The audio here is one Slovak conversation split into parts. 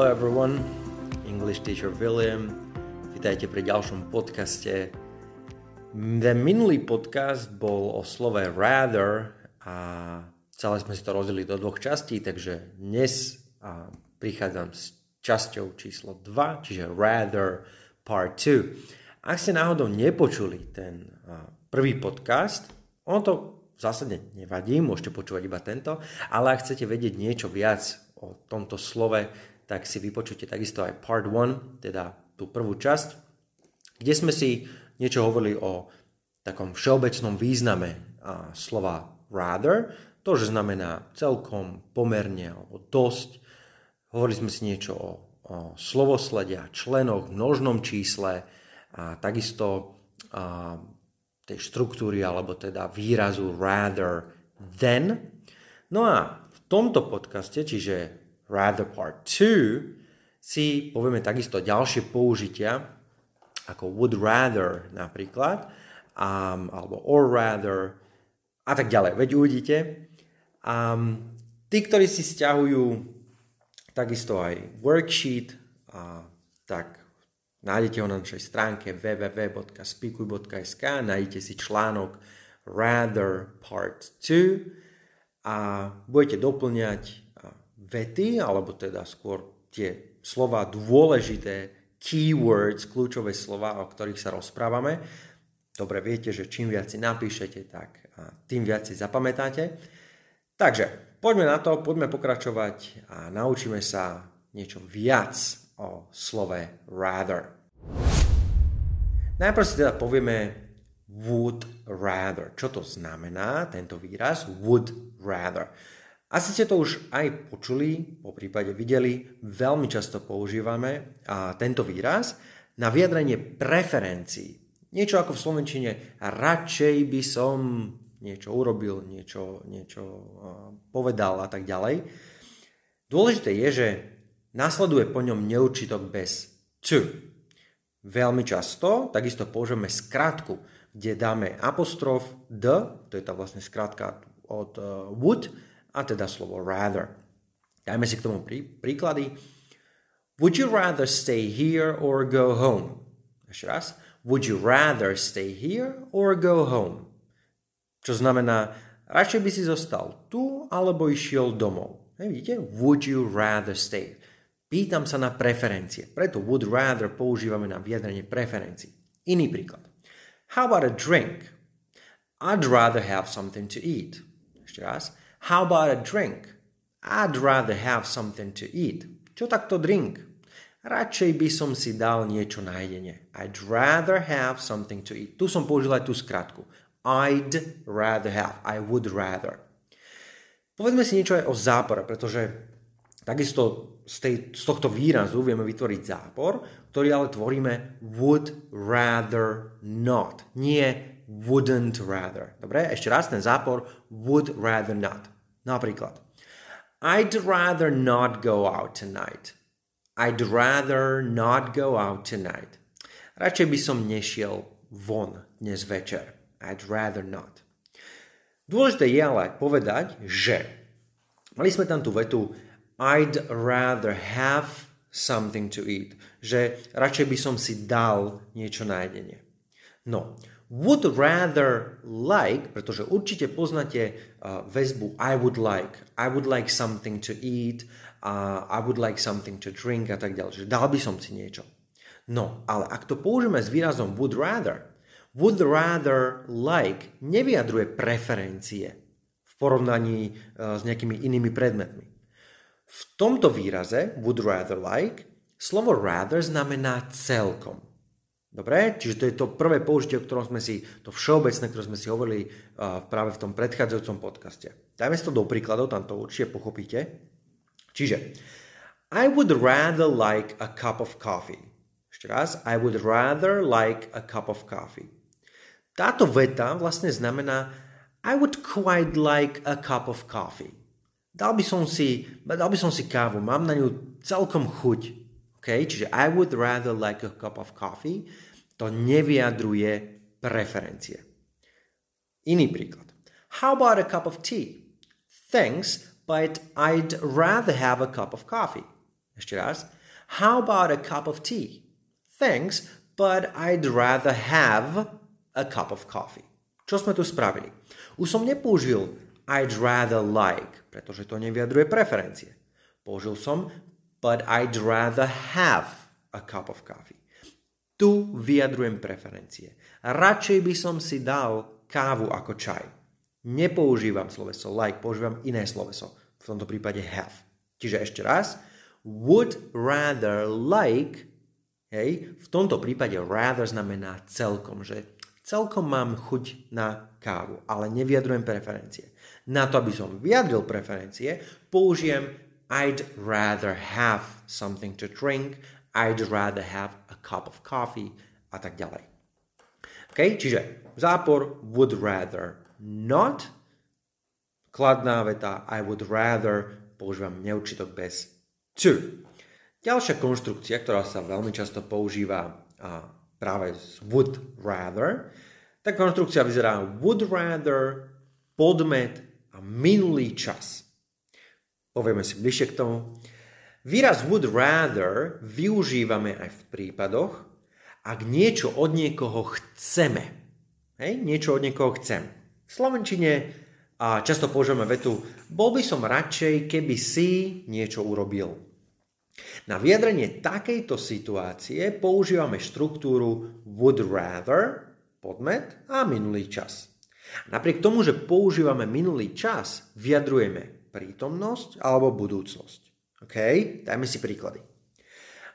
Hello everyone, English teacher William. Vítajte pri ďalšom podcaste. Ten minulý podcast bol o slove rather a celé sme si to rozdelili do dvoch častí, takže dnes prichádzam s časťou číslo 2, čiže rather part 2. Ak ste náhodou nepočuli ten prvý podcast, ono to zásadne nevadí, môžete počúvať iba tento, ale ak chcete vedieť niečo viac o tomto slove, tak si vypočujte takisto aj part 1, teda tú prvú časť, kde sme si niečo hovorili o takom všeobecnom význame slova rather, to, že znamená celkom, pomerne alebo dosť. Hovorili sme si niečo o, o slovoslede a členoch, množnom čísle a takisto a, tej štruktúry alebo teda výrazu rather than. No a v tomto podcaste, čiže rather part 2, si povieme takisto ďalšie použitia ako would rather napríklad um, alebo or rather a tak ďalej. Veď uvidíte. Um, tí, ktorí si stiahujú takisto aj worksheet, uh, tak Nájdete ho na našej stránke www.speakuj.sk, nájdete si článok Rather Part 2 a budete doplňať vety, alebo teda skôr tie slova dôležité, keywords, kľúčové slova, o ktorých sa rozprávame. Dobre viete, že čím viac si napíšete, tak tým viac si zapamätáte. Takže poďme na to, poďme pokračovať a naučíme sa niečo viac o slove rather. Najprv si teda povieme would rather. Čo to znamená tento výraz would rather? Asi ste to už aj počuli, po prípade videli, veľmi často používame a tento výraz na vyjadrenie preferencií. Niečo ako v Slovenčine radšej by som niečo urobil, niečo, niečo povedal a tak ďalej. Dôležité je, že Nasleduje po ňom neurčitok bez to. Veľmi často takisto použijeme skratku, kde dáme apostrof d, to je tá vlastne skratka od uh, would, a teda slovo rather. Dajme si k tomu prí, príklady. Would you rather stay here or go home? Ešte raz. Would you rather stay here or go home? Čo znamená, radšej by si zostal tu alebo išiel domov. Hej, vidíte? Would you rather stay? Pýtam sa na preferencie, preto would rather používame na vyjadrenie preferencií. Iný príklad. How about a drink? I'd rather have something to eat. Ešte raz. How about a drink? I'd rather have something to eat. Čo takto drink? Radšej by som si dal niečo na jedenie. I'd rather have something to eat. Tu som použil aj tú skratku. I'd rather have. I would rather. Povedzme si niečo aj o zápore, pretože Takisto z, tej, z tohto výrazu vieme vytvoriť zápor, ktorý ale tvoríme would rather not, nie wouldn't rather. Dobre, ešte raz ten zápor would rather not. Napríklad, I'd rather not go out tonight. I'd rather not go out tonight. Radšej by som nešiel von dnes večer. I'd rather not. Dôležité je ale povedať, že mali sme tam tú vetu I'd rather have something to eat. Že radšej by som si dal niečo na jedenie. No, would rather like, pretože určite poznáte uh, väzbu I would like. I would like something to eat, uh, I would like something to drink a tak ďalej. Že dal by som si niečo. No, ale ak to použijeme s výrazom would rather, would rather like nevyjadruje preferencie v porovnaní uh, s nejakými inými predmetmi. V tomto výraze would rather like slovo rather znamená celkom. Dobre? Čiže to je to prvé použitie, o ktorom sme si, to všeobecné, ktoré sme si hovorili práve v tom predchádzajúcom podcaste. Dajme si to do príkladov, tam to určite pochopíte. Čiže I would rather like a cup of coffee. Ešte raz, I would rather like a cup of coffee. Táto veta vlastne znamená I would quite like a cup of coffee. Dal by som si, dal by som si kávu, mám na ňu celkom chuť. Okay? Čiže I would rather like a cup of coffee. To nevyjadruje preferencie. Iný príklad. How about a cup of tea? Thanks, but I'd rather have a cup of coffee. Ešte raz. How about a cup of tea? Thanks, but I'd rather have a cup of coffee. Čo sme tu spravili? Už som nepoužil I'd rather like, pretože to nevyjadruje preferencie. Použil som but I'd rather have a cup of coffee. Tu vyjadrujem preferencie. Radšej by som si dal kávu ako čaj. Nepoužívam sloveso like, používam iné sloveso. V tomto prípade have. Čiže ešte raz would rather like, hej, v tomto prípade rather znamená celkom, že celkom mám chuť na kávu, ale nevyjadrujem preferencie. Na to, aby som vyjadril preferencie, použijem I'd rather have something to drink, I'd rather have a cup of coffee a tak ďalej. Okay? Čiže zápor would rather not, kladná veta I would rather, používam neurčitok bez to. Ďalšia konštrukcia, ktorá sa veľmi často používa a práve z would rather, tá konštrukcia vyzerá would rather, podmet a minulý čas. Povieme si bližšie k tomu. Výraz would rather využívame aj v prípadoch, ak niečo od niekoho chceme. Hej? Niečo od niekoho chcem. V Slovenčine a často používame vetu bol by som radšej, keby si niečo urobil. Na vyjadrenie takejto situácie používame štruktúru would rather, podmet a minulý čas. Napriek tomu, že používame minulý čas, vyjadrujeme prítomnosť alebo budúcnosť. OK? Dajme si príklady.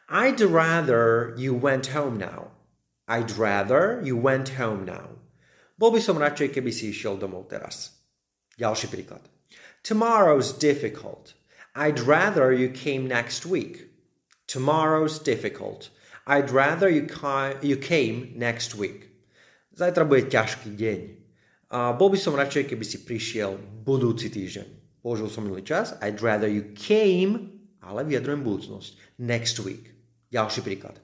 I'd rather you went home now. I'd rather you went home now. Bol by som radšej, keby si išiel domov teraz. Ďalší príklad. Tomorrow's difficult. I'd rather you came next week. Tomorrow's difficult. I'd rather you, ca- you came next week. Zajtra bude ťažký deň. A bol by som radšej, keby si prišiel budúci týždeň. Použil som minulý čas. I'd rather you came, ale vyjadrujem budúcnosť. Next week. Ďalší príklad.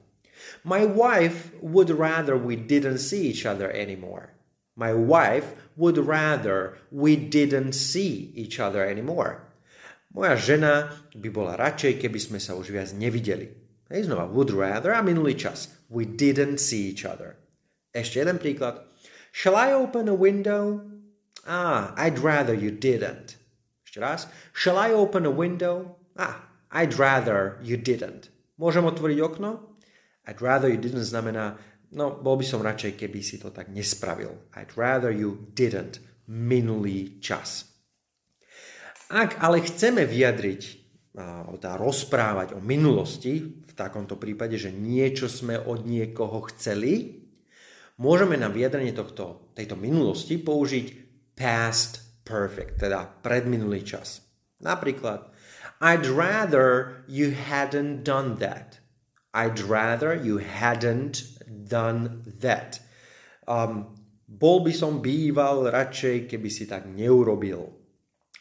My wife would rather we didn't see each other anymore. My wife would rather we didn't see each other anymore. Moja žena by bola radšej, keby sme sa už viac nevideli. Hej, znova, would rather a minulý čas. We didn't see each other. Ešte jeden príklad. Shall I open a window? Ah, I'd rather you didn't. Ešte raz. Shall I open a window? Ah, I'd rather you didn't. Môžem otvoriť okno? I'd rather you didn't znamená, no, bol by som radšej, keby si to tak nespravil. I'd rather you didn't. Minulý čas. Ak ale chceme vyjadriť alebo teda rozprávať o minulosti, v takomto prípade, že niečo sme od niekoho chceli, môžeme na vyjadrenie tohto, tejto minulosti použiť past perfect, teda predminulý čas. Napríklad, I'd rather you hadn't done that. I'd rather you hadn't done that. Um, bol by som býval radšej, keby si tak neurobil.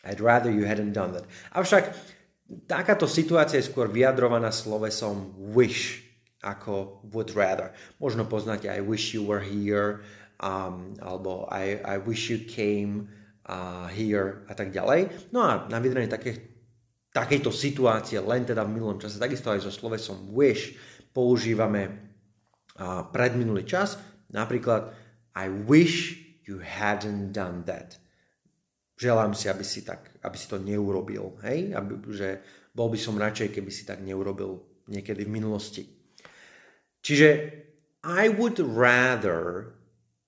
I'd rather you hadn't done that. Avšak takáto situácia je skôr vyjadrovaná slovesom wish ako would rather. Možno poznáte I wish you were here um, alebo I, I wish you came uh, here a tak ďalej. No a na vyjadrenie také, takejto situácie len teda v minulom čase, takisto aj so slovesom wish používame uh, predminulý čas. Napríklad I wish you hadn't done that želám si, aby si, tak, aby si to neurobil. Hej? Aby, že bol by som radšej, keby si tak neurobil niekedy v minulosti. Čiže I would rather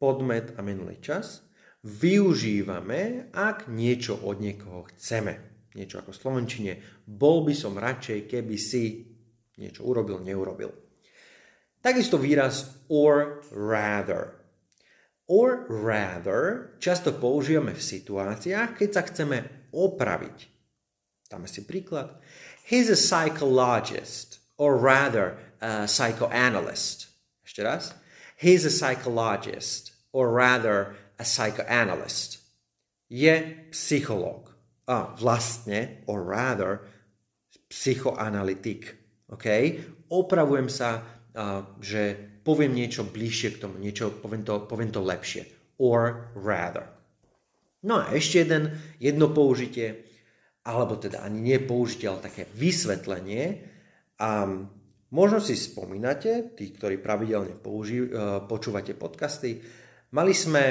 podmet a minulý čas využívame, ak niečo od niekoho chceme. Niečo ako v Slovenčine. Bol by som radšej, keby si niečo urobil, neurobil. Takisto výraz or rather. Or rather často používame v situáciách, keď sa chceme opraviť. Dáme si príklad. He's a psychologist, or rather a psychoanalyst. Ešte raz. He's a psychologist, or rather a psychoanalyst. Je psychológ. A vlastne, or rather, psychoanalytik. OK? Opravujem sa, uh, že poviem niečo bližšie k tomu, niečo, poviem to, poviem to lepšie. Or rather. No a ešte jeden, jedno použitie, alebo teda ani nie použitie, ale také vysvetlenie. A možno si spomínate, tí, ktorí pravidelne použi- počúvate podcasty, mali sme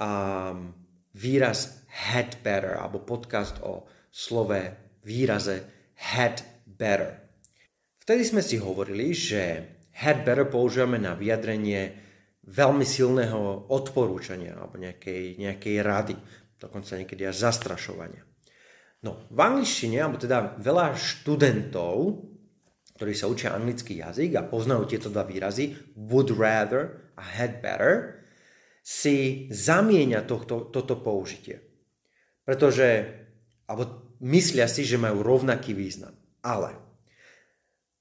um, výraz had better, alebo podcast o slove, výraze had better. Vtedy sme si hovorili, že had better používame na vyjadrenie veľmi silného odporúčania alebo nejakej, nejakej rady, dokonca niekedy až zastrašovania. No, v angličtine, alebo teda veľa študentov, ktorí sa učia anglický jazyk a poznajú tieto dva výrazy, would rather a had better, si zamieňa tohto, toto použitie. Pretože, alebo myslia si, že majú rovnaký význam. Ale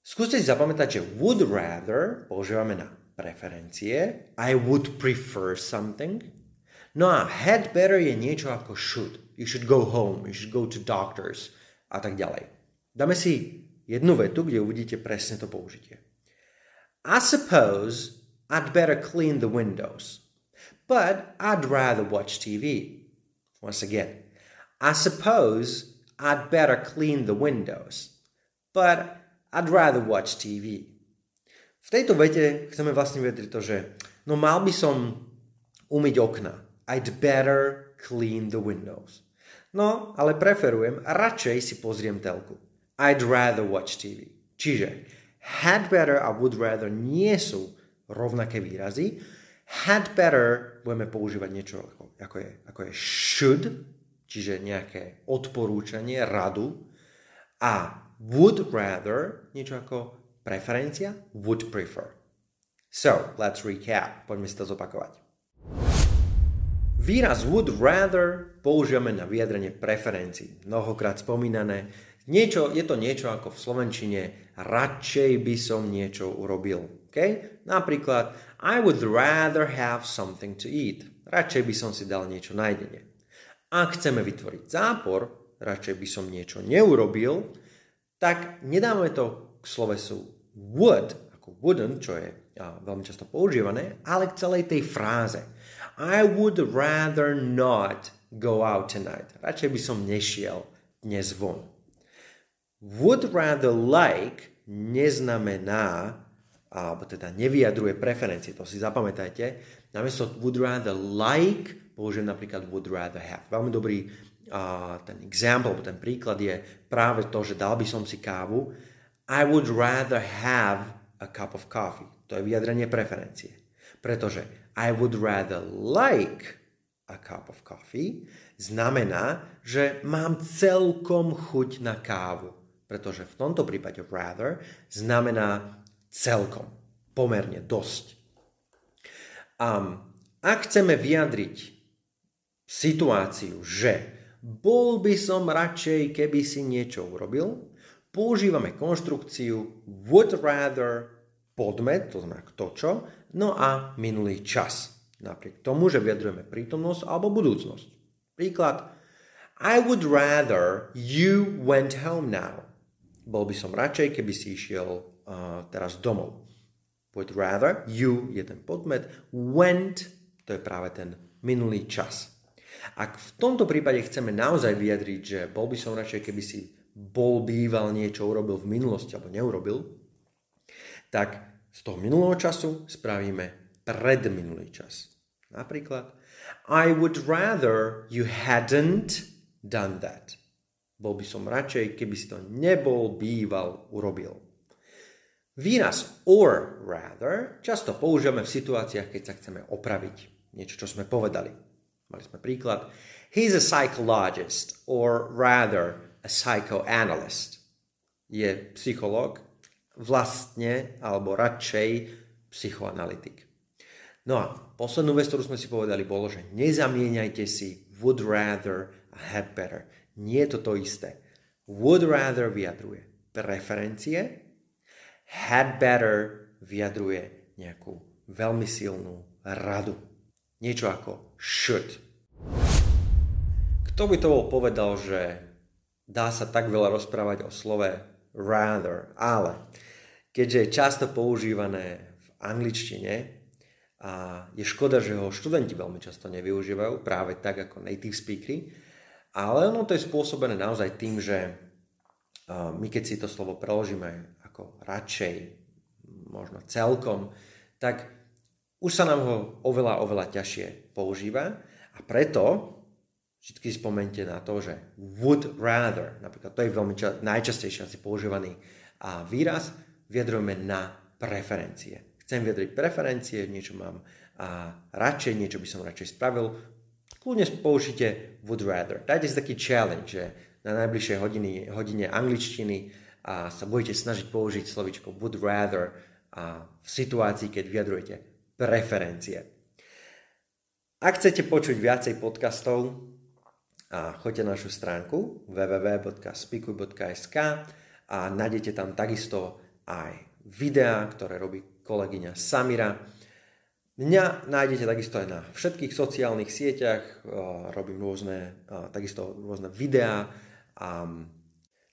skúste si zapamätať, že would rather používame na preferencie. I would prefer something. No a had better je niečo ako should. You should go home, you should go to doctors a tak ďalej. Dáme si jednu vetu, kde uvidíte presne to použitie. I suppose I'd better clean the windows. But I'd rather watch TV. Once again, I suppose I'd better clean the windows, but I'd rather watch TV. V tejto vete chceme vlastne vedieť to, že no mal by som umyť okna. I'd better clean the windows. No, ale preferujem, radšej si pozriem telku. I'd rather watch TV. Čiže had better a would rather nie sú rovnaké výrazy, Had better budeme používať niečo ako, ako, je, ako je should, čiže nejaké odporúčanie, radu. A would rather, niečo ako preferencia, would prefer. So, let's recap. Poďme si to zopakovať. Výraz would rather používame na vyjadrenie preferencií. Mnohokrát spomínané. Niečo, je to niečo ako v slovenčine radšej by som niečo urobil. Okay? Napríklad I would rather have something to eat. Radšej by som si dal niečo na jedenie. Ak chceme vytvoriť zápor, radšej by som niečo neurobil, tak nedáme to k slovesu would, ako wouldn't, čo je veľmi často používané, ale k celej tej fráze. I would rather not go out tonight. Radšej by som nešiel dnes von. Would rather like neznamená alebo teda nevyjadruje preferencie. To si zapamätajte. Namiesto would rather like použijem napríklad would rather have. Veľmi dobrý uh, ten example, ten príklad je práve to, že dal by som si kávu. I would rather have a cup of coffee. To je vyjadrenie preferencie. Pretože I would rather like a cup of coffee znamená, že mám celkom chuť na kávu. Pretože v tomto prípade rather znamená celkom. Pomerne dosť. A ak chceme vyjadriť situáciu, že bol by som radšej, keby si niečo urobil, používame konštrukciu would rather podmet, to znamená kto čo, no a minulý čas. Napriek tomu, že vyjadrujeme prítomnosť alebo budúcnosť. Príklad. I would rather you went home now. Bol by som radšej, keby si išiel uh, teraz domov. Would rather, you je ten podmet, went, to je práve ten minulý čas. Ak v tomto prípade chceme naozaj vyjadriť, že bol by som radšej, keby si bol býval niečo urobil v minulosti alebo neurobil, tak z toho minulého času spravíme predminulý čas. Napríklad, I would rather you hadn't done that. Bol by som radšej, keby si to nebol býval urobil. Výraz or rather často používame v situáciách, keď sa chceme opraviť. Niečo, čo sme povedali. Mali sme príklad. He's a psychologist or rather a psychoanalyst. Je psychológ, vlastne alebo radšej psychoanalytik. No a poslednú vec, ktorú sme si povedali, bolo, že nezamieňajte si would rather a had better. Nie je to to isté. Would rather vyjadruje preferencie, had better vyjadruje nejakú veľmi silnú radu. Niečo ako should. Kto by to bol povedal, že dá sa tak veľa rozprávať o slove rather, ale keďže je často používané v angličtine a je škoda, že ho študenti veľmi často nevyužívajú, práve tak ako native speakery, ale ono to je spôsobené naozaj tým, že my keď si to slovo preložíme ako radšej, možno celkom, tak už sa nám ho oveľa, oveľa ťažšie používa a preto vždy spomente na to, že would rather, napríklad to je veľmi ča- najčastejšie asi používaný a výraz, vyjadrujeme na preferencie. Chcem vyjadriť preferencie, niečo mám a radšej, niečo by som radšej spravil, kľudne použite would rather. Dajte si taký challenge, že na najbližšej hodiny, hodine angličtiny a sa budete snažiť použiť slovičko would rather a v situácii, keď vyjadrujete preferencie. Ak chcete počuť viacej podcastov, a choďte na našu stránku www.spikuj.sk a nájdete tam takisto aj videá, ktoré robí kolegyňa Samira. Mňa nájdete takisto aj na všetkých sociálnych sieťach, robím rôzne, takisto rôzne videá a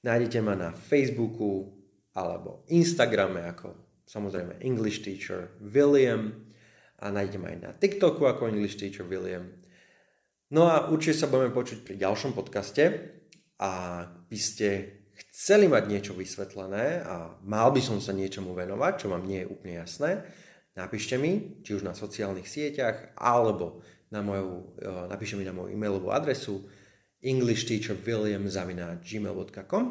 nájdete ma na Facebooku alebo Instagrame ako samozrejme English Teacher William a nájdeme aj na TikToku ako English Teacher William. No a určite sa budeme počuť pri ďalšom podcaste a by ste chceli mať niečo vysvetlené a mal by som sa niečomu venovať, čo vám nie je úplne jasné, napíšte mi, či už na sociálnych sieťach, alebo na moju, e, napíšte mi na moju e-mailovú adresu englishteacherwilliam.gmail.com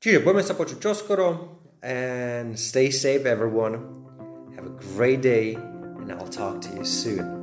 Čiže budeme sa počuť čoskoro and stay safe everyone. Have a great day and I'll talk to you soon.